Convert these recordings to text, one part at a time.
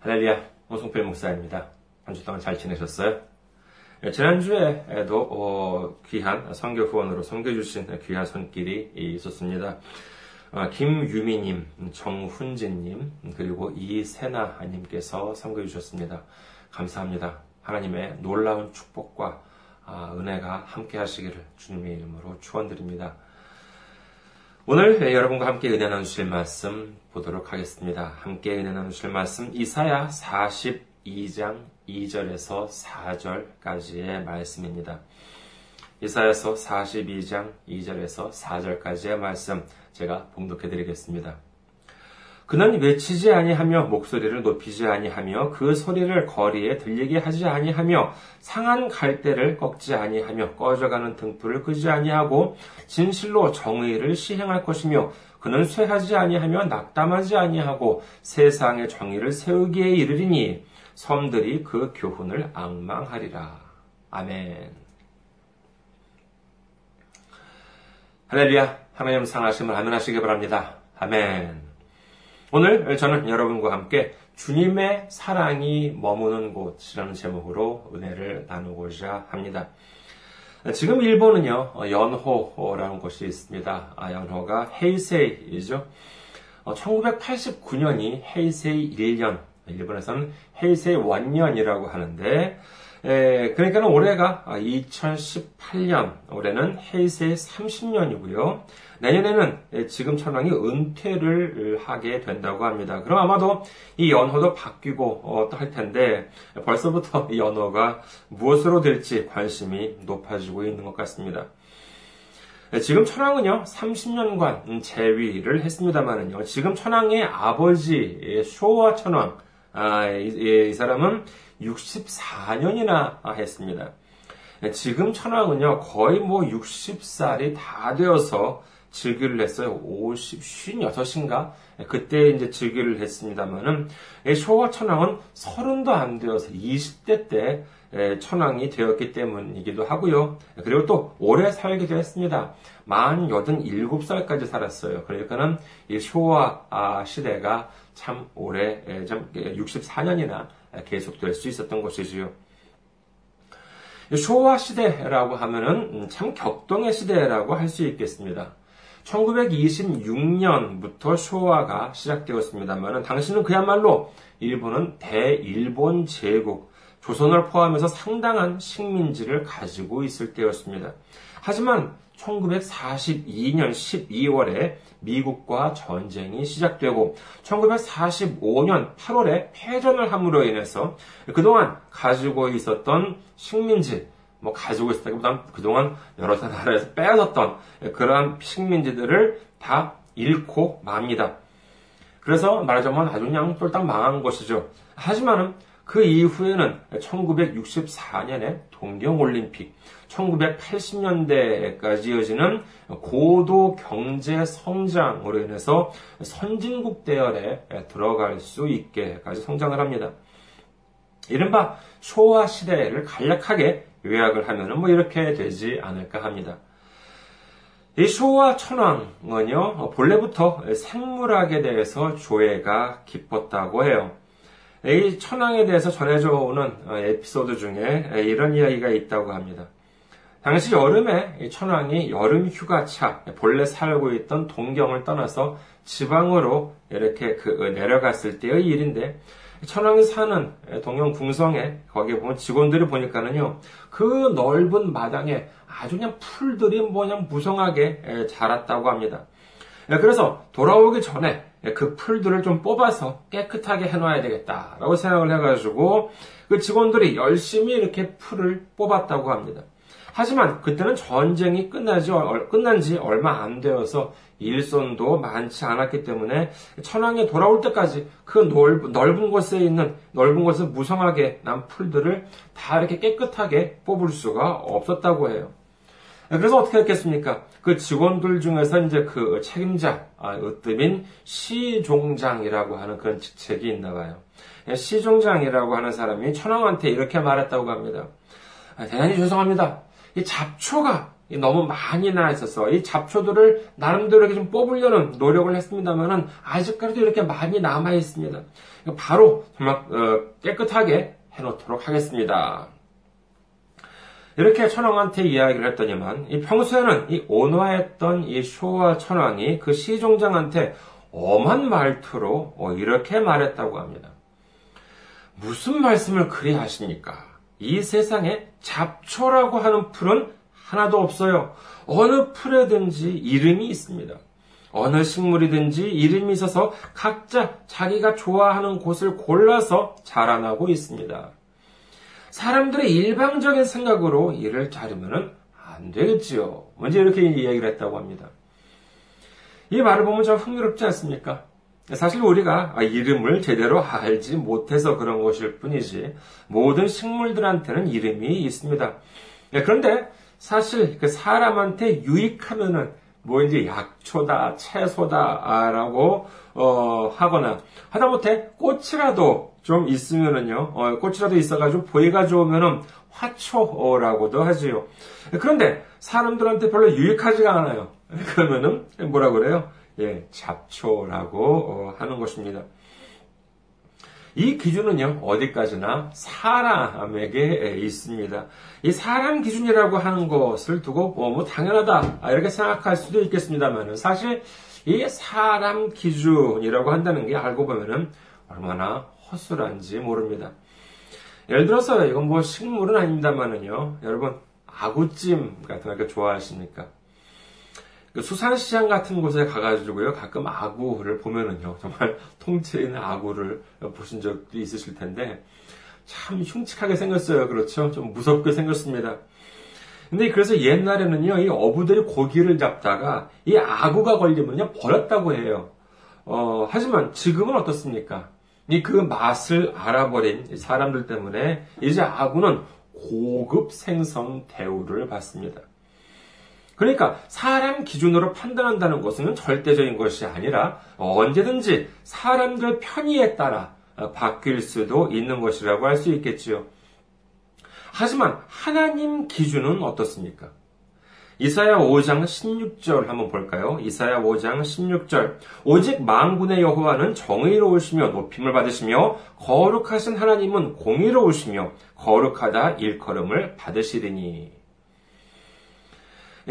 할렐루야, 홍성필 목사입니다. 한 주 동안 잘 지내셨어요? 예, 지난주에도 어, 귀한 선교 후원으로 섬겨주신 귀한 손길이 있었습니다. 어, 김유미님, 정훈진님, 그리고 이세나님께서 섬겨주셨습니다. 감사합니다. 하나님의 놀라운 축복과 아, 은혜가 함께 하시기를 주님의 이름으로 축원드립니다. 오늘 여러분과 함께 은혜 나누실 말씀 보도록 하겠습니다. 함께 은혜 나누실 말씀 이사야 42장 2절에서 4절까지의 말씀입니다. 이사야서 42장 2절에서 4절까지의 말씀 제가 봉독해 드리겠습니다. 그는 외치지 아니하며 목소리를 높이지 아니하며 그 소리를 거리에 들리게 하지 아니하며 상한 갈대를 꺾지 아니하며 꺼져가는 등불을 끄지 아니하고 진실로 정의를 시행할 것이며 그는 쇠하지 아니하며 낙담하지 아니하고 세상의 정의를 세우기에 이르리니 섬들이 그 교훈을 악망하리라. 아멘. 할렐루야. 하나님 상하심을 아멘 하시기 바랍니다. 아멘. 오늘 저는 여러분과 함께 주님의 사랑이 머무는 곳이라는 제목으로 은혜를 나누고자 합니다. 지금 일본은요, 연호라는 곳이 있습니다. 아, 연호가 헤이세이죠. 1989년이 헤이세이 1년, 일본에서는 헤이세이 원년이라고 하는데, 에, 그러니까 올해가 2018년, 올해는 헤이세이 30년이고요. 내년에는 지금 천황이 은퇴를 하게 된다고 합니다. 그럼 아마도 이 연호도 바뀌고 어, 할 텐데 벌써부터 이 연호가 무엇으로 될지 관심이 높아지고 있는 것 같습니다. 지금 천황은요, 30년간 재위를 했습니다만은요, 지금 천황의 아버지, 쇼와 천황, 아, 이, 이 사람은 64년이나 했습니다. 지금 천황은요, 거의 뭐 60살이 다 되어서 즉위를 했어요. 50, 56인가? 그때 이제 즉위를 했습니다만은, 쇼와 천황은 서른도 안 되어서 20대 때 천황이 되었기 때문이기도 하고요. 그리고 또 오래 살기도 했습니다. 만 87살까지 살았어요. 그러니까는 이 쇼와 아, 시대가 참 오래, 64년이나 계속될 수 있었던 것이지요. 쇼와 시대라고 하면은 참 격동의 시대라고 할 수 있겠습니다. 1926년부터 쇼와가 시작되었습니다만 당시는 그야말로 일본은 대일본 제국, 조선을 포함해서 상당한 식민지를 가지고 있을 때였습니다. 하지만 1942년 12월에 미국과 전쟁이 시작되고 1945년 8월에 패전을 함으로 인해서 그동안 가지고 있었던 식민지, 뭐 가지고 있었다기보다는 그동안 여러 나라에서 빼앗았던 그러한 식민지들을 다 잃고 맙니다. 그래서 말하자면 아주 그냥 쫄딱 망한 것이죠. 하지만은 그 이후에는 1964년에 동경올림픽, 1980년대까지 이어지는 고도 경제 성장으로 인해서 선진국 대열에 들어갈 수 있게까지 성장을 합니다. 이른바 쇼와 시대를 간략하게 요약을 하면은 뭐 이렇게 되지 않을까 합니다. 이 쇼와 천왕은요, 본래부터 생물학에 대해서 조예가 깊었다고 해요. 이 천왕에 대해서 전해져 오는 에피소드 중에 이런 이야기가 있다고 합니다. 당시 여름에 천왕이 여름 휴가차, 본래 살고 있던 동경을 떠나서 지방으로 이렇게 그 내려갔을 때의 일인데, 천왕이 사는 동영 궁성에 거기에 보면 직원들이 보니까는요 그 넓은 마당에 아주 그냥 풀들이 뭐 그냥 무성하게 자랐다고 합니다. 그래서 돌아오기 전에 그 풀들을 좀 뽑아서 깨끗하게 해놔야 되겠다라고 생각을 해가지고 그 직원들이 열심히 이렇게 풀을 뽑았다고 합니다. 하지만 그때는 전쟁이 끝나지, 끝난 지 얼마 안 되어서 일손도 많지 않았기 때문에 천황이 돌아올 때까지 그 넓, 넓은 곳에 있는 넓은 곳에 무성하게 난 풀들을 다 이렇게 깨끗하게 뽑을 수가 없었다고 해요. 그래서 어떻게 했겠습니까? 그 직원들 중에서 이제 그 책임자, 아, 으뜸인 시종장이라고 하는 그런 직책이 있나 봐요. 시종장이라고 하는 사람이 천황한테 이렇게 말했다고 합니다. 아, 대단히 죄송합니다. 이 잡초가 너무 많이 나 있어서 이 잡초들을 나름대로 좀 뽑으려는 노력을 했습니다만은 아직까지도 이렇게 많이 남아 있습니다. 바로 정말 어, 깨끗하게 해놓도록 하겠습니다. 이렇게 천왕한테 이야기를 했더니만 이 평소에는 이 온화했던 이 쇼와 천왕이 그 시종장한테 엄한 말투로 어, 이렇게 말했다고 합니다. 무슨 말씀을 그리 하십니까? 이 세상에 잡초라고 하는 풀은 하나도 없어요. 어느 풀에든지 이름이 있습니다. 어느 식물이든지 이름이 있어서 각자 자기가 좋아하는 곳을 골라서 자라나고 있습니다. 사람들의 일방적인 생각으로 이를 자르면 안 되겠지요. 먼저 이렇게 이야기를 했다고 합니다. 이 말을 보면 참 흥미롭지 않습니까? 사실 우리가 이름을 제대로 알지 못해서 그런 것일 뿐이지 모든 식물들한테는 이름이 있습니다. 예, 그런데 사실 그 사람한테 유익하면은 뭐 이제 약초다, 채소다라고 어, 하거나 하다못해 꽃이라도 좀 있으면은요, 어, 꽃이라도 있어가지고 보기가 좋으면은 화초라고도 하지요. 그런데 사람들한테 별로 유익하지가 않아요. 그러면은 뭐라 그래요? 예, 잡초라고 어, 하는 것입니다. 이 기준은요, 어디까지나 사람에게 있습니다. 이 사람 기준이라고 하는 것을 두고, 뭐, 뭐 당연하다, 이렇게 생각할 수도 있겠습니다만, 사실, 이 사람 기준이라고 한다는 게 알고 보면은 얼마나 허술한지 모릅니다. 예를 들어서, 이건 뭐 식물은 아닙니다만은요, 여러분, 아구찜 같은 거 좋아하십니까? 그 수산시장 같은 곳에 가가지고요, 가끔 아구를 보면은요, 정말 통째에 있는 아구를 보신 적도 있으실 텐데, 참 흉측하게 생겼어요. 그렇죠? 좀 무섭게 생겼습니다. 근데 그래서 옛날에는요, 이 어부들이 고기를 잡다가 이 아구가 걸리면요, 버렸다고 해요. 어, 하지만 지금은 어떻습니까? 이 그 맛을 알아버린 사람들 때문에 이제 아구는 고급 생선 대우를 받습니다. 그러니까 사람 기준으로 판단한다는 것은 절대적인 것이 아니라 언제든지 사람들 편의에 따라 바뀔 수도 있는 것이라고 할 수 있겠지요. 하지만 하나님 기준은 어떻습니까? 이사야 5장 16절 한번 볼까요? 이사야 5장 16절. 오직 망군의 여호와는 정의로우시며 높임을 받으시며 거룩하신 하나님은 공의로우시며 거룩하다 일컬음을 받으시리니.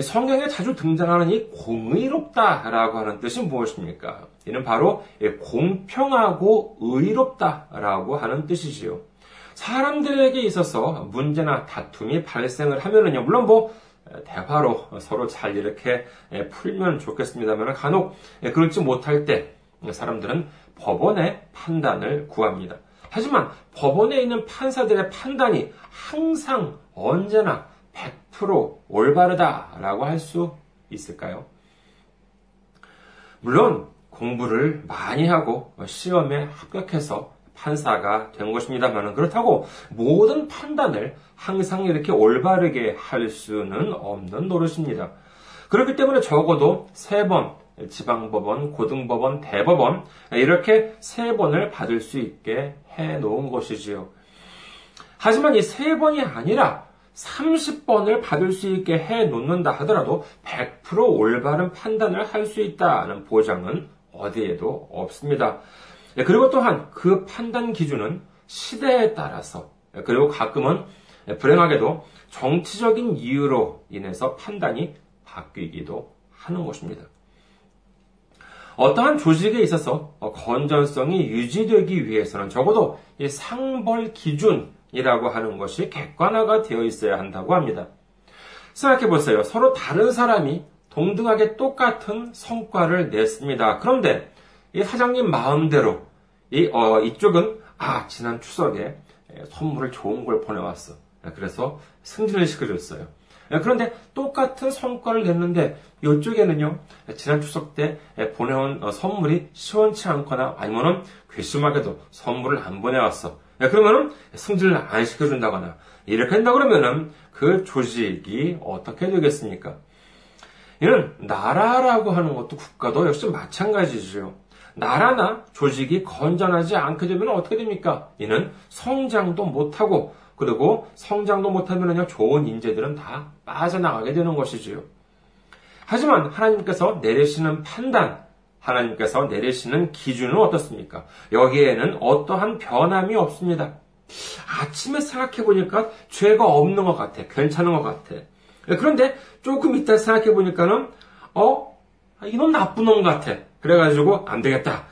성경에 자주 등장하는 이 공의롭다라고 하는 뜻이 무엇입니까? 이는 바로 공평하고 의롭다라고 하는 뜻이지요. 사람들에게 있어서 문제나 다툼이 발생을 하면은요, 물론 뭐, 대화로 서로 잘 이렇게 풀면 좋겠습니다만 간혹 그렇지 못할 때 사람들은 법원의 판단을 구합니다. 하지만 법원에 있는 판사들의 판단이 항상 언제나 100% 올바르다라고 할 수 있을까요? 물론 공부를 많이 하고 시험에 합격해서 판사가 된 것입니다만 그렇다고 모든 판단을 항상 이렇게 올바르게 할 수는 없는 노릇입니다. 그렇기 때문에 적어도 세 번, 지방법원, 고등법원, 대법원, 이렇게 세 번을 받을 수 있게 해 놓은 것이지요. 하지만 이 세 번이 아니라 30번을 받을 수 있게 해 놓는다 하더라도 100% 올바른 판단을 할 수 있다는 보장은 어디에도 없습니다. 네, 그리고 또한 그 판단 기준은 시대에 따라서 그리고 가끔은 불행하게도 정치적인 이유로 인해서 판단이 바뀌기도 하는 것입니다. 어떠한 조직에 있어서 건전성이 유지되기 위해서는 적어도 상벌 기준, 이라고 하는 것이 객관화가 되어 있어야 한다고 합니다. 생각해 보세요. 서로 다른 사람이 동등하게 똑같은 성과를 냈습니다. 그런데 이 사장님 마음대로 이, 어, 이쪽은 아 지난 추석에 선물을 좋은 걸 보내왔어. 그래서 승진을 시켜줬어요. 그런데 똑같은 성과를 냈는데 이쪽에는요 지난 추석 때 보내온 어, 선물이 시원치 않거나 아니면은 괘씸하게도 선물을 안 보내왔어. 그러면은 승진을 안 시켜준다거나 이렇게 한다 그러면은 그 조직이 어떻게 되겠습니까? 이는 나라라고 하는 것도 국가도 역시 마찬가지죠. 나라나 조직이 건전하지 않게 되면 어떻게 됩니까? 이는 성장도 못하고 그리고 성장도 못하면요, 좋은 인재들은 다 빠져나가게 되는 것이지요. 하지만 하나님께서 내리시는 판단, 하나님께서 내리시는 기준은 어떻습니까? 여기에는 어떠한 변함이 없습니다. 아침에 생각해 보니까 죄가 없는 것 같아. 괜찮은 것 같아. 그런데 조금 이따 생각해 보니까는, 어? 이놈 나쁜 놈 같아. 그래가지고, 안 되겠다.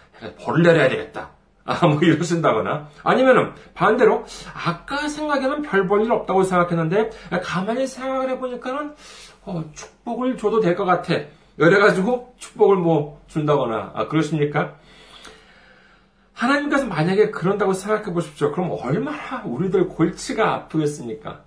벌을 내려야 되겠다. 아, 뭐 이러신다거나. 아니면은, 반대로, 아까 생각에는 별 볼 일 없다고 생각했는데, 가만히 생각을 해보니까는, 어, 축복을 줘도 될 것 같아. 이래가지고, 축복을 뭐, 준다거나, 아, 그러십니까? 하나님께서 만약에 그런다고 생각해 보십시오. 그럼 얼마나 우리들 골치가 아프겠습니까?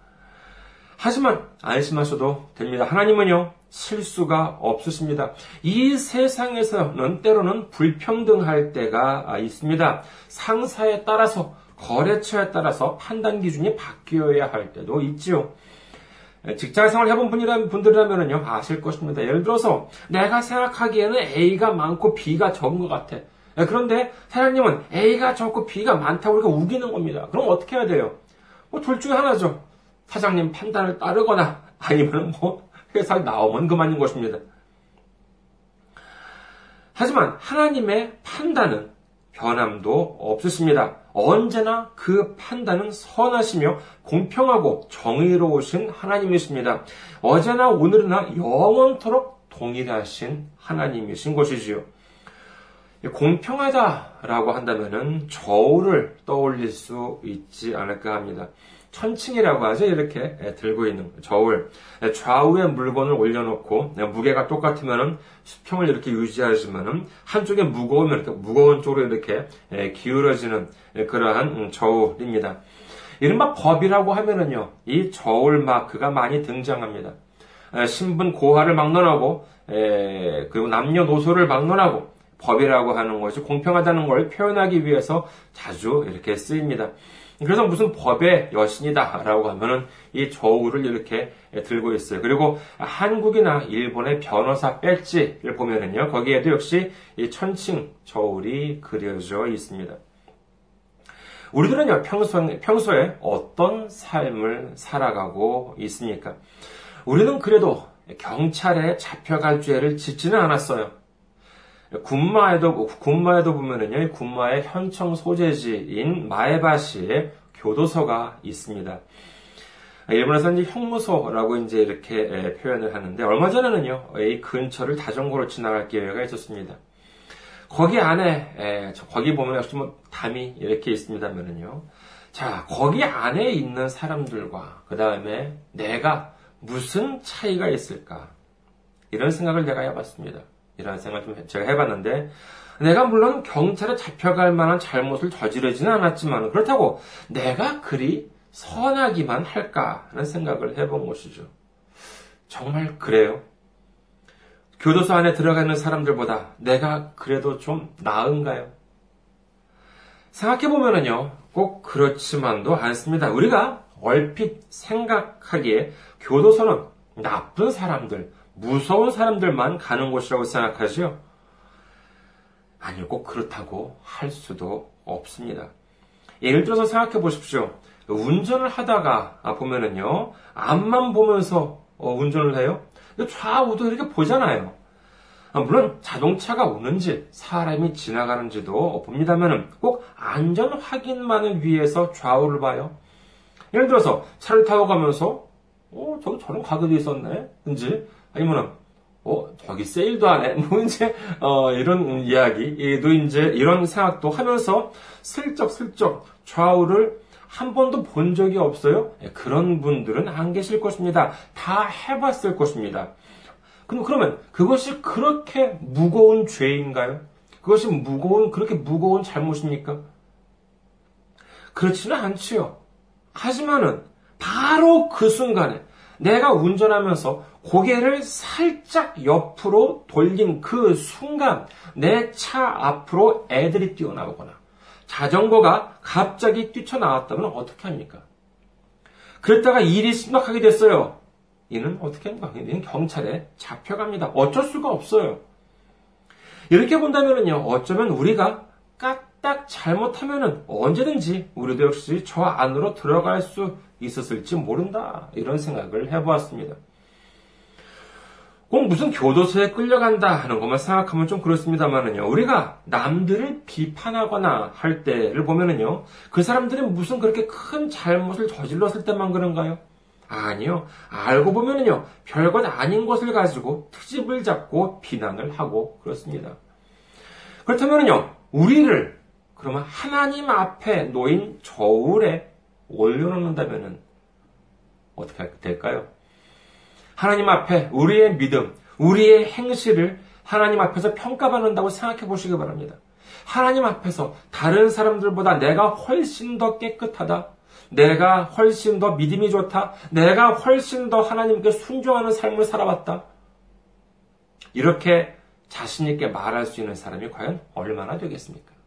하지만 안심하셔도 됩니다. 하나님은요, 실수가 없으십니다. 이 세상에서는 때로는 불평등할 때가 있습니다. 상사에 따라서, 거래처에 따라서 판단 기준이 바뀌어야 할 때도 있지요. 직장 생활 해본 분이라면, 분들이라면요, 아실 것입니다. 예를 들어서, 내가 생각하기에는 A가 많고 B가 적은 것 같아. 그런데 사장님은 A가 적고 B가 많다고 우리가 우기는 겁니다. 그럼 어떻게 해야 돼요? 뭐, 둘 중에 하나죠. 사장님 판단을 따르거나, 아니면 뭐, 회사 나오면 그만인 것입니다. 하지만 하나님의 판단은 변함도 없으십니다. 언제나 그 판단은 선하시며 공평하고 정의로우신 하나님이십니다. 어제나 오늘이나 영원토록 동일하신 하나님이신 것이지요. 공평하다라고 한다면은 저울을 떠올릴 수 있지 않을까 합니다. 천칭이라고 하죠. 이렇게 들고 있는 저울. 좌우에 물건을 올려놓고 무게가 똑같으면 수평을 이렇게 유지하지만 한쪽에 무거우면 이렇게 무거운 쪽으로 이렇게 기울어지는 그러한 저울입니다. 이른바 법이라고 하면은요, 이 저울 마크가 많이 등장합니다. 신분 고하를 막론하고, 그리고 남녀노소를 막론하고, 법이라고 하는 것이 공평하다는 걸 표현하기 위해서 자주 이렇게 쓰입니다. 그래서 무슨 법의 여신이다라고 하면은 이 저울을 이렇게 들고 있어요. 그리고 한국이나 일본의 변호사 배지를 보면은요, 거기에도 역시 이 천칭 저울이 그려져 있습니다. 우리들은요, 평소, 평소에 어떤 삶을 살아가고 있습니까? 우리는 그래도 경찰에 잡혀갈 죄를 짓지는 않았어요. 군마에도 군마에도 보면은요, 군마의 현청 소재지인 마에바시에 교도소가 있습니다. 일본에서 이제 형무소라고 이제 이렇게 표현을 하는데 얼마 전에는요, 이 근처를 자전거로 지나갈 기회가 있었습니다. 거기 안에 거기 보면 역시 뭐 담이 이렇게 있습니다면은요. 자, 거기 안에 있는 사람들과 그 다음에 내가 무슨 차이가 있을까? 이런 생각을 내가 해봤습니다. 이런 생각을 좀 제가 해봤는데, 내가 물론 경찰에 잡혀갈 만한 잘못을 저지르지는 않았지만, 그렇다고 내가 그리 선하기만 할까라는 생각을 해본 것이죠. 정말 그래요? 교도소 안에 들어가는 사람들보다 내가 그래도 좀 나은가요? 생각해보면은요, 꼭 그렇지만도 않습니다. 우리가 얼핏 생각하기에 교도소는 나쁜 사람들, 무서운 사람들만 가는 곳이라고 생각하죠? 아니요, 꼭 그렇다고 할 수도 없습니다. 예를 들어서 생각해 보십시오. 운전을 하다가 보면은요, 앞만 보면서 어, 운전을 해요? 좌우도 이렇게 보잖아요. 아, 물론 자동차가 오는지 사람이 지나가는지도 봅니다만은 꼭 안전 확인만을 위해서 좌우를 봐요. 예를 들어서 차를 타고 가면서 어 저기 저런 가게도 있었네. 왠지 아니면은, 어, 저기 세일도 안 해. 뭐, 이제, 어, 이런 이야기도 이제, 이런 생각도 하면서 슬쩍슬쩍 좌우를 한 번도 본 적이 없어요? 예, 그런 분들은 안 계실 것입니다. 다 해봤을 것입니다. 그럼 그러면 그것이 그렇게 무거운 죄인가요? 그것이 무거운, 그렇게 무거운 잘못입니까? 그렇지는 않지요. 하지만은 바로 그 순간에 내가 운전하면서 고개를 살짝 옆으로 돌린 그 순간 내 차 앞으로 애들이 뛰어나오거나 자전거가 갑자기 뛰쳐나왔다면 어떻게 합니까? 그랬다가 일이 심각하게 됐어요. 이는 어떻게 합니까? 이는 경찰에 잡혀갑니다. 어쩔 수가 없어요. 이렇게 본다면요, 어쩌면 우리가 딱 잘못하면은 언제든지 우리도 역시 저 안으로 들어갈 수 있었을지 모른다. 이런 생각을 해보았습니다. 꼭 무슨 교도소에 끌려간다 하는 것만 생각하면 좀 그렇습니다만은요. 우리가 남들을 비판하거나 할 때를 보면은요. 그 사람들이 무슨 그렇게 큰 잘못을 저질렀을 때만 그런가요? 아니요. 알고 보면은요. 별것 아닌 것을 가지고 트집을 잡고 비난을 하고 그렇습니다. 그렇다면은요. 우리를 그러면 하나님 앞에 놓인 저울에 올려놓는다면은 어떻게 될까요? 하나님 앞에 우리의 믿음, 우리의 행실을 하나님 앞에서 평가받는다고 생각해 보시기 바랍니다. 하나님 앞에서 다른 사람들보다 내가 훨씬 더 깨끗하다. 내가 훨씬 더 믿음이 좋다. 내가 훨씬 더 하나님께 순종하는 삶을 살아왔다. 이렇게 자신있게 말할 수 있는 사람이 과연 얼마나 되겠습니까?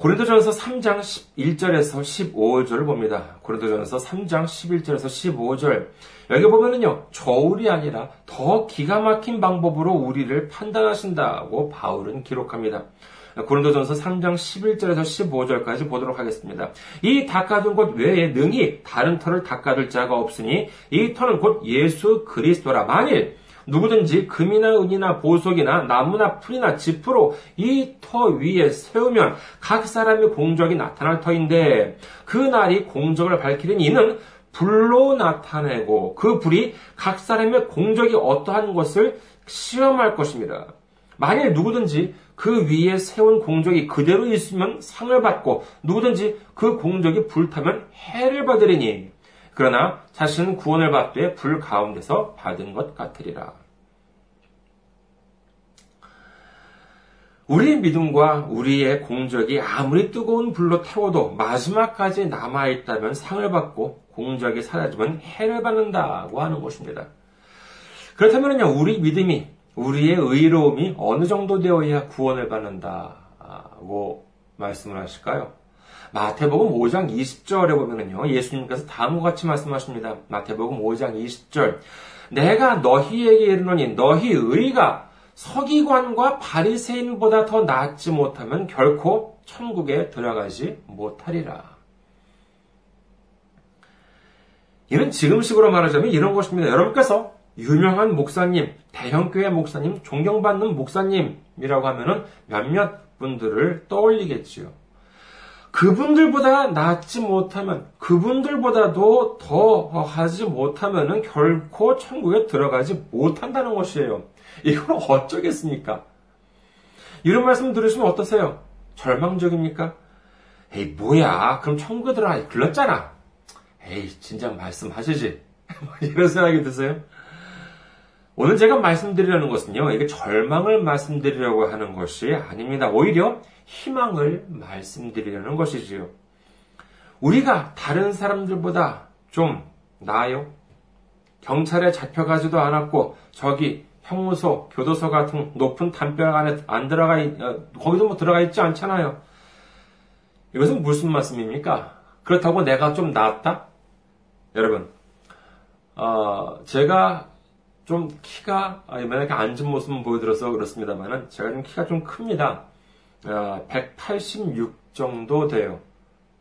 고린도전서 3장 11절에서 15절을 봅니다. 고린도전서 3장 11절에서 15절. 여기 보면은요, 저울이 아니라 더 기가 막힌 방법으로 우리를 판단하신다고 바울은 기록합니다. 고린도전서 3장 11절에서 15절까지 보도록 하겠습니다. 이 닦아둔 곳 외에 능히 다른 터를 닦아둘 자가 없으니 이 터는 곧 예수 그리스도라. 만일 누구든지 금이나 은이나 보석이나 나무나 풀이나 지프로 이 터 위에 세우면 각 사람의 공적이 나타날 터인데 그 날이 공적을 밝히는 이는 불로 나타내고 그 불이 각 사람의 공적이 어떠한 것을 시험할 것입니다. 만일 누구든지 그 위에 세운 공적이 그대로 있으면 상을 받고 누구든지 그 공적이 불타면 해를 받으리니 그러나 자신은 구원을 받되 불 가운데서 받은 것 같으리라. 우리의 믿음과 우리의 공적이 아무리 뜨거운 불로 태워도 마지막까지 남아있다면 상을 받고 공적이 사라지면 해를 받는다고 하는 것입니다. 그렇다면요, 우리 믿음이, 우리의 의로움이 어느 정도 되어야 구원을 받는다고 말씀을 하실까요? 마태복음 5장 20절에 보면은요, 예수님께서 다음과 같이 말씀하십니다. 마태복음 5장 20절. 내가 너희에게 이르노니 너희 의가 서기관과 바리새인보다 더 낫지 못하면 결코 천국에 들어가지 못하리라. 이는 지금식으로 말하자면 이런 것입니다. 여러분께서 유명한 목사님, 대형교회 목사님, 존경받는 목사님이라고 하면은 몇몇 분들을 떠올리겠지요. 그분들보다 낫지 못하면, 그분들보다도 더 하지 못하면은 결코 천국에 들어가지 못한다는 것이에요. 이걸 어쩌겠습니까? 이런 말씀 들으시면 어떠세요? 절망적입니까? 에이, 뭐야. 그럼 천국에 들어가. 글렀잖아. 에이, 진작 말씀하시지. 뭐 이런 생각이 드세요? 오늘 제가 말씀드리려는 것은요, 이게 절망을 말씀드리려고 하는 것이 아닙니다. 오히려 희망을 말씀드리려는 것이지요. 우리가 다른 사람들보다 좀 나아요? 경찰에 잡혀가지도 않았고, 저기 형무소, 교도소 같은 높은 담벼락 안에 안 들어가, 어, 거기도 뭐 들어가 있지 않잖아요. 이것은 무슨 말씀입니까? 그렇다고 내가 좀 낫다? 여러분, 어, 제가 좀 키가, 아, 이렇게 앉은 모습은 보여드려서 그렇습니다만은, 제가 좀 키가 좀 큽니다. 어, 186 정도 돼요.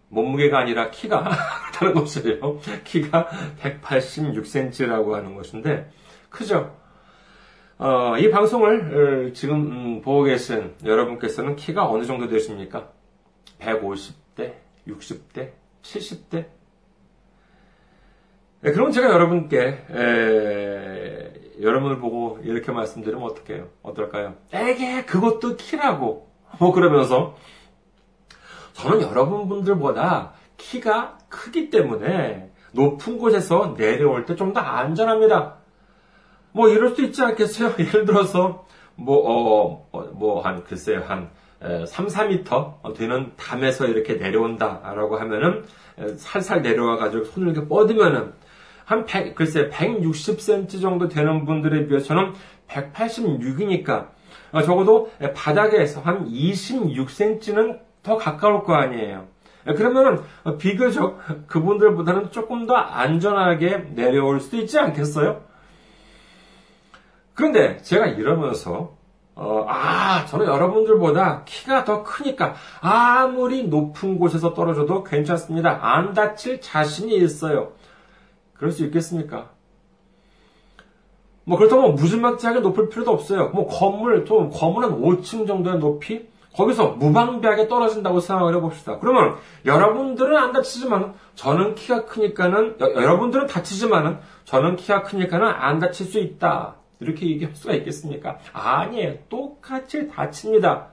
몸무게가 아니라 키가 그렇다는 것이에요. 키가 186cm라고 하는 것인데, 크죠? 어, 이 방송을 어, 지금 음, 보고 계신 여러분께서는 키가 어느 정도 되십니까? 150대, 60대, 70대? 네, 그럼 제가 여러분께 에, 여러분을 보고 이렇게 말씀드리면 어떡해요? 어떨까요? 에게 그것도 키라고 뭐 그러면서 저는 여러분 분들보다 키가 크기 때문에 높은 곳에서 내려올 때 좀 더 안전합니다. 뭐 이럴 수도 있지 않겠어요? 예를 들어서 뭐, 어, 어 뭐, 한, 글쎄요, 한, 3, 4미터 되는 담에서 이렇게 내려온다라고 하면은 살살 내려와 가지고 손을 이렇게 뻗으면은 한 100, 글쎄 160cm 정도 되는 분들에 비해서는 186이니까 어, 적어도 바닥에서 한 26cm는 더 가까울 거 아니에요. 그러면은 비교적 그분들보다는 조금 더 안전하게 내려올 수도 있지 않겠어요? 그런데 제가 이러면서 어, 아, 저는 여러분들보다 키가 더 크니까 아무리 높은 곳에서 떨어져도 괜찮습니다. 안 다칠 자신이 있어요. 그럴 수 있겠습니까? 뭐 그렇다고 무지막지하게 높을 필요도 없어요. 뭐 건물, 좀 건물 한 5층 정도의 높이? 거기서 무방비하게 떨어진다고 생각을 해봅시다. 그러면 여러분들은 안 다치지만 저는 키가 크니까는 여, 여러분들은 다치지만은 저는 키가 크니까는 안 다칠 수 있다. 이렇게 얘기할 수가 있겠습니까? 아니에요. 똑같이 다칩니다.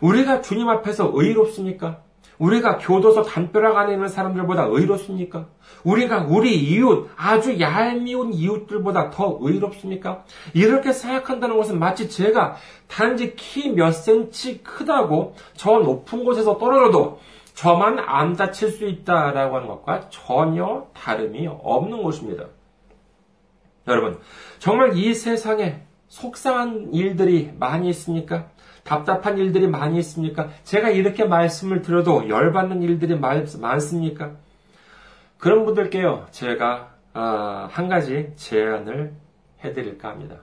우리가 주님 앞에서 의롭습니까? 우리가 교도소 담벼락 안에 있는 사람들보다 의롭습니까? 우리가 우리 이웃, 아주 얄미운 이웃들보다 더 의롭습니까? 이렇게 생각한다는 것은 마치 제가 단지 키 몇 센치 크다고 저 높은 곳에서 떨어져도 저만 안 다칠 수 있다라고 하는 것과 전혀 다름이 없는 것입니다. 여러분, 정말 이 세상에 속상한 일들이 많이 있습니까? 답답한 일들이 많이 있습니까? 제가 이렇게 말씀을 드려도 열받는 일들이 많습니까? 그런 분들께요, 제가 아, 한 가지 제안을 해드릴까 합니다.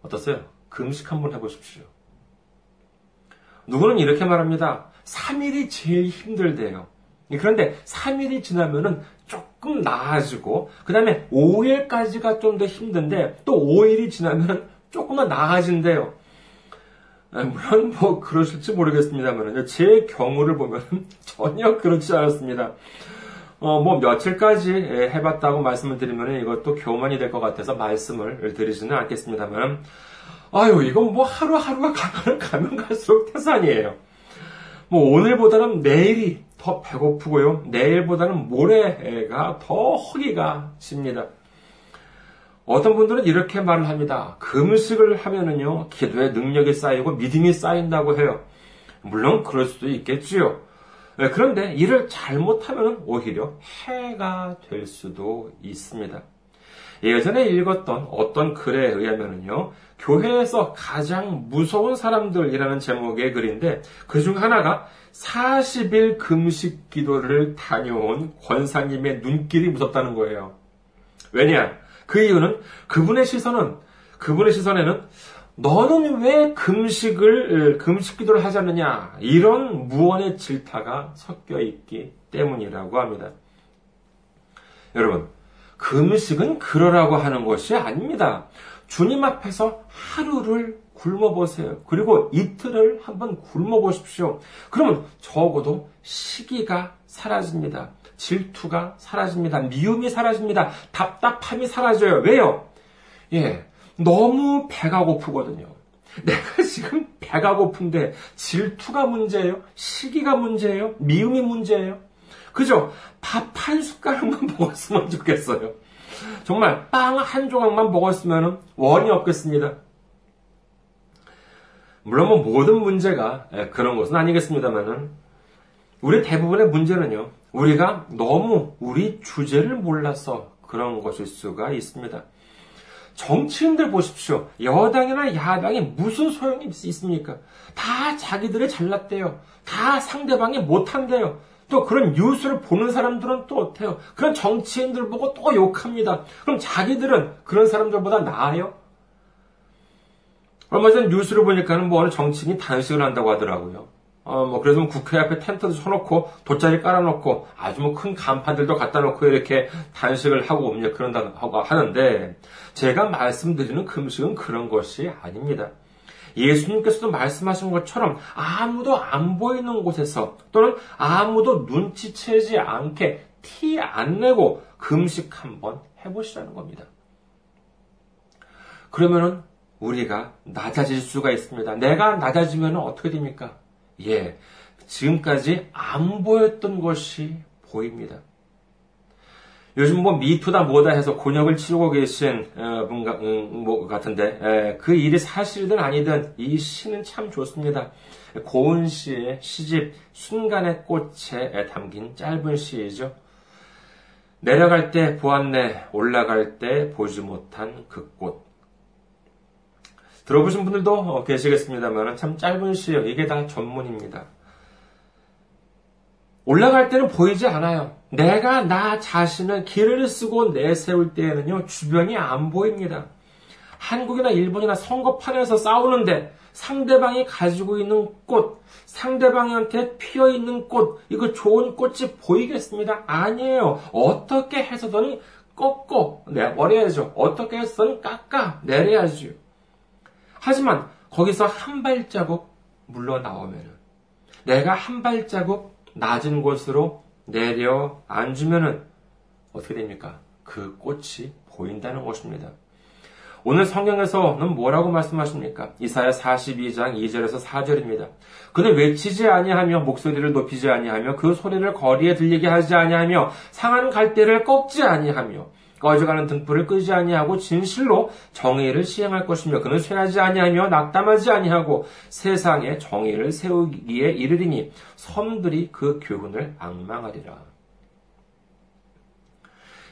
어떠세요? 금식 한번 해보십시오. 누구는 이렇게 말합니다. 3일이 제일 힘들대요. 그런데 3일이 지나면은 조금 나아지고, 그 다음에 5일까지가 좀 더 힘든데, 또 5일이 지나면 조금만 나아진대요. 아, 물론 뭐 그러실지 모르겠습니다만, 제 경우를 보면 전혀 그렇지 않았습니다. 어, 뭐 며칠까지 해봤다고 말씀을 드리면 이것도 교만이 될 것 같아서 말씀을 드리지는 않겠습니다만, 아유, 이건 뭐 하루하루가 가면 가면 갈수록 태산이에요. 뭐 오늘보다는 내일이 더 배고프고요. 내일보다는 모레가 더 허기가 집니다. 어떤 분들은 이렇게 말을 합니다. 금식을 하면은요, 기도에 능력이 쌓이고 믿음이 쌓인다고 해요. 물론 그럴 수도 있겠지요. 네, 그런데 이를 잘못하면 오히려 해가 될 수도 있습니다. 예전에 읽었던 어떤 글에 의하면요, 교회에서 가장 무서운 사람들이라는 제목의 글인데, 그 중 하나가 40일 금식 기도를 다녀온 권사님의 눈길이 무섭다는 거예요. 왜냐? 그 이유는 그분의 시선은, 그분의 시선에는 너는 왜 금식을, 금식 기도를 하지 않느냐? 이런 무언의 질타가 섞여 있기 때문이라고 합니다. 여러분, 금식은 그러라고 하는 것이 아닙니다. 주님 앞에서 하루를 굶어보세요. 그리고 이틀을 한번 굶어보십시오. 그러면 적어도 시기가 사라집니다. 질투가 사라집니다. 미움이 사라집니다. 답답함이 사라져요. 왜요? 예. 너무 배가 고프거든요. 내가 지금 배가 고픈데 질투가 문제예요? 시기가 문제예요? 미움이 문제예요? 그죠? 밥 한 숟가락만 먹었으면 좋겠어요. 정말 빵 한 조각만 먹었으면 원이 없겠습니다. 물론 뭐 모든 문제가 예, 그런 것은 아니겠습니다만은 우리 대부분의 문제는요. 우리가 너무 우리 주제를 몰라서 그런 것일 수가 있습니다. 정치인들 보십시오. 여당이나 야당이 무슨 소용이 있습니까? 다 자기들이 잘났대요. 다 상대방이 못한대요. 또 그런 뉴스를 보는 사람들은 또 어때요? 그런 정치인들 보고 또 욕합니다. 그럼 자기들은 그런 사람들보다 나아요? 얼마 전 뉴스를 보니까는 뭐 어느 정치인이 단식을 한다고 하더라고요. 어, 뭐, 그래서 뭐 국회 앞에 텐트도 쳐놓고, 돗자리 깔아놓고, 아주 뭐 큰 간판들도 갖다 놓고, 이렇게 단식을 하고, 옵니 그런다, 하고 하는데, 제가 말씀드리는 금식은 그런 것이 아닙니다. 예수님께서도 말씀하신 것처럼 아무도 안 보이는 곳에서 또는 아무도 눈치채지 않게 티 안 내고 금식 한번 해보시라는 겁니다. 그러면은 우리가 낮아질 수가 있습니다. 내가 낮아지면 어떻게 됩니까? 예, 지금까지 안 보였던 것이 보입니다. 요즘 뭐 미투다 뭐다 해서 곤욕을 치르고 계신 어, 분 음, 뭐 같은데 그 일이 사실이든 아니든 이 시는 참 좋습니다. 고은 씨의 시집 순간의 꽃에 담긴 짧은 시이죠. 내려갈 때 보았네, 올라갈 때 보지 못한 그 꽃. 들어보신 분들도 계시겠습니다만 참 짧은 시예요. 이게 다 전문입니다. 올라갈 때는 보이지 않아요. 내가 나 자신을 길을 쓰고 내세울 때에는요, 주변이 안 보입니다. 한국이나 일본이나 선거판에서 싸우는데 상대방이 가지고 있는 꽃, 상대방한테 피어 있는 꽃, 이거 좋은 꽃이 보이겠습니다? 아니에요. 어떻게 해서든 꺾고 내버려야죠. 어떻게 해서든 깎아 내려야죠. 하지만 거기서 한 발자국 물러나오면은 내가 한 발자국 낮은 곳으로 내려 앉으면은 어떻게 됩니까? 그 꽃이 보인다는 것입니다. 오늘 성경에서는 뭐라고 말씀하십니까? 이사야 42장 2절에서 4절입니다. 그는 외치지 아니하며 목소리를 높이지 아니하며 그 소리를 거리에 들리게 하지 아니하며 상한 갈대를 꺾지 아니하며 꺼져가는 등불을 끄지 아니하고 진실로 정의를 시행할 것이며 그는 쇠하지 아니하며 낙담하지 아니하고 세상에 정의를 세우기에 이르리니 섬들이 그 교훈을 악망하리라.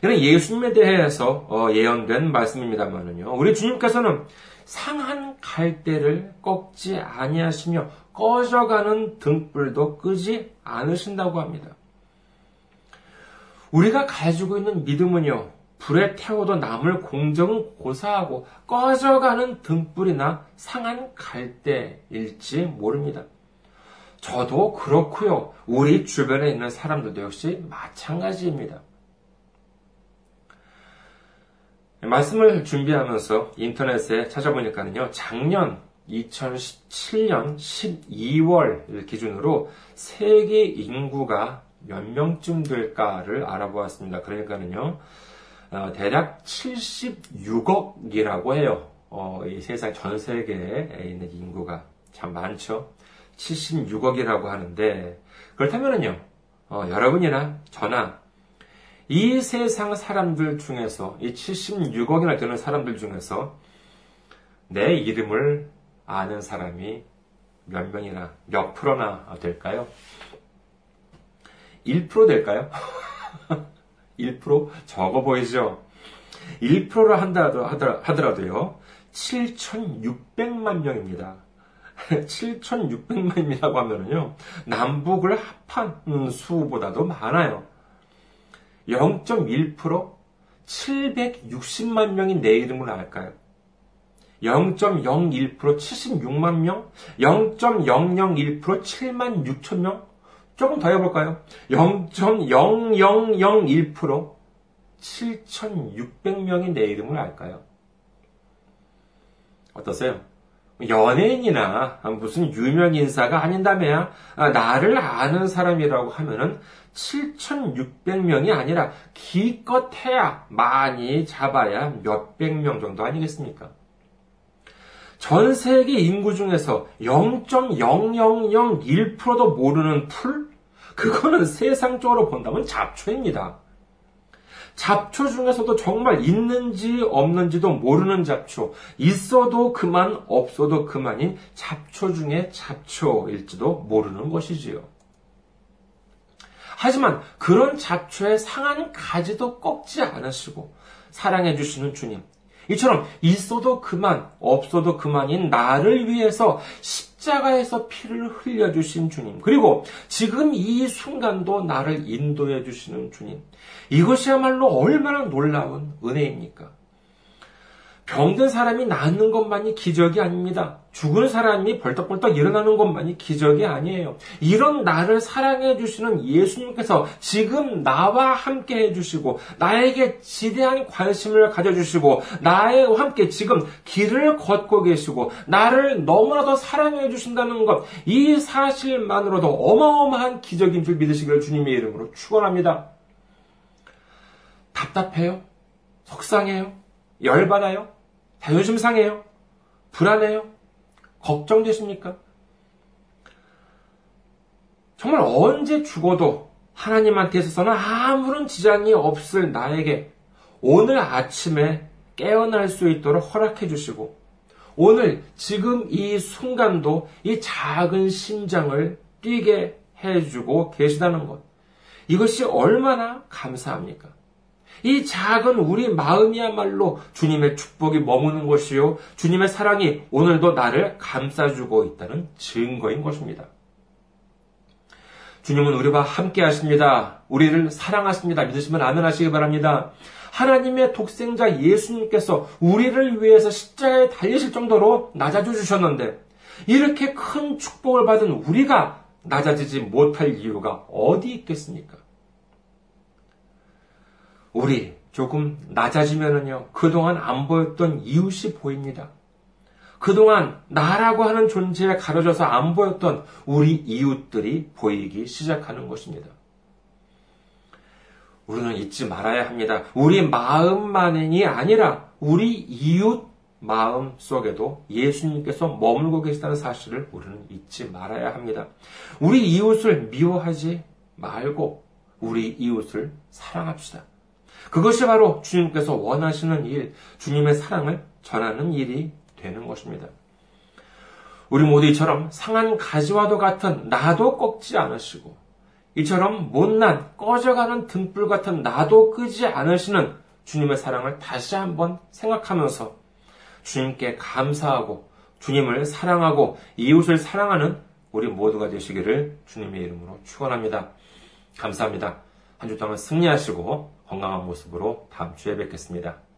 이는 예수님에 대해서 어, 예언된 말씀입니다만은요. 우리 주님께서는 상한 갈대를 꺾지 아니하시며 꺼져가는 등불도 끄지 않으신다고 합니다. 우리가 가지고 있는 믿음은요. 불에 태워도 남을 공정은 고사하고 꺼져가는 등불이나 상한 갈대일지 모릅니다. 저도 그렇고요. 우리 주변에 있는 사람들도 역시 마찬가지입니다. 말씀을 준비하면서 인터넷에 찾아보니까는요, 작년 2017년 12월 기준으로 세계 인구가 몇 명쯤 될까를 알아보았습니다. 그러니까는요, 어, 대략 76억이라고 해요. 어, 이 세상 전 세계에 있는 인구가 참 많죠. 76억이라고 하는데 그렇다면은요, 어, 여러분이나 저나 이 세상 사람들 중에서, 이 76억이나 되는 사람들 중에서 내 이름을 아는 사람이 몇 명이나, 몇 프로나 될까요? 1% 될까요? 1% 적어 보이죠? 1%를 한다 하더라도요, 7,600만 명입니다. 7,600만이라고 하면은요, 남북을 합한 수보다도 많아요. 0.1% 760만 명이 내 이름을 알까요? 0.01% 76만 명? 0.001% 7만 6천 명? 조금 더 해볼까요? 0.0001% 7,600명이 내 이름을 알까요? 어떠세요? 연예인이나 무슨 유명 인사가 아닌다며야 나를 아는 사람이라고 하면은 7,600명이 아니라 기껏해야 많이 잡아야 몇백 명 정도 아니겠습니까? 전 세계 인구 중에서 0.0001%도 모르는 풀? 그거는 세상적으로 본다면 잡초입니다. 잡초 중에서도 정말 있는지 없는지도 모르는 잡초, 있어도 그만, 없어도 그만인 잡초 중에 잡초일지도 모르는 것이지요. 하지만 그런 잡초의 상한 가지도 꺾지 않으시고 사랑해 주시는 주님. 이처럼 있어도 그만, 없어도 그만인 나를 위해서 십자가에서 피를 흘려주신 주님. 그리고 지금 이 순간도 나를 인도해 주시는 주님. 이것이야말로 얼마나 놀라운 은혜입니까? 병든 사람이 낫는 것만이 기적이 아닙니다. 죽은 사람이 벌떡벌떡 일어나는 것만이 기적이 아니에요. 이런 나를 사랑해 주시는 예수님께서 지금 나와 함께 해주시고, 나에게 지대한 관심을 가져주시고, 나와 함께 지금 길을 걷고 계시고, 나를 너무나도 사랑해 주신다는 것, 이 사실만으로도 어마어마한 기적인 줄 믿으시기를 주님의 이름으로 축원합니다. 답답해요? 속상해요? 열받아요? 자존심 상해요? 불안해요? 걱정되십니까? 정말 언제 죽어도 하나님한테 있어서는 아무런 지장이 없을 나에게 오늘 아침에 깨어날 수 있도록 허락해 주시고 오늘 지금 이 순간도 이 작은 심장을 뛰게 해주고 계시다는 것. 이것이 얼마나 감사합니까? 이 작은 우리 마음이야말로 주님의 축복이 머무는 것이요. 주님의 사랑이 오늘도 나를 감싸주고 있다는 증거인 것입니다. 주님은 우리와 함께 하십니다. 우리를 사랑하십니다. 믿으시면 아멘 하시기 바랍니다. 하나님의 독생자 예수님께서 우리를 위해서 십자가에 달리실 정도로 낮아져 주셨는데 이렇게 큰 축복을 받은 우리가 낮아지지 못할 이유가 어디 있겠습니까? 우리 조금 낮아지면은요, 그동안 안 보였던 이웃이 보입니다. 그동안 나라고 하는 존재에 가려져서 안 보였던 우리 이웃들이 보이기 시작하는 것입니다. 우리는 잊지 말아야 합니다. 우리 마음만이 아니라 우리 이웃 마음 속에도 예수님께서 머물고 계시다는 사실을 우리는 잊지 말아야 합니다. 우리 이웃을 미워하지 말고 우리 이웃을 사랑합시다. 그것이 바로 주님께서 원하시는 일, 주님의 사랑을 전하는 일이 되는 것입니다. 우리 모두 이처럼 상한 가지와도 같은 나도 꺾지 않으시고 이처럼 못난 꺼져가는 등불 같은 나도 끄지 않으시는 주님의 사랑을 다시 한번 생각하면서 주님께 감사하고 주님을 사랑하고 이웃을 사랑하는 우리 모두가 되시기를 주님의 이름으로 축원합니다. 감사합니다. 한 주 동안 승리하시고 건강한 모습으로 다음 주에 뵙겠습니다.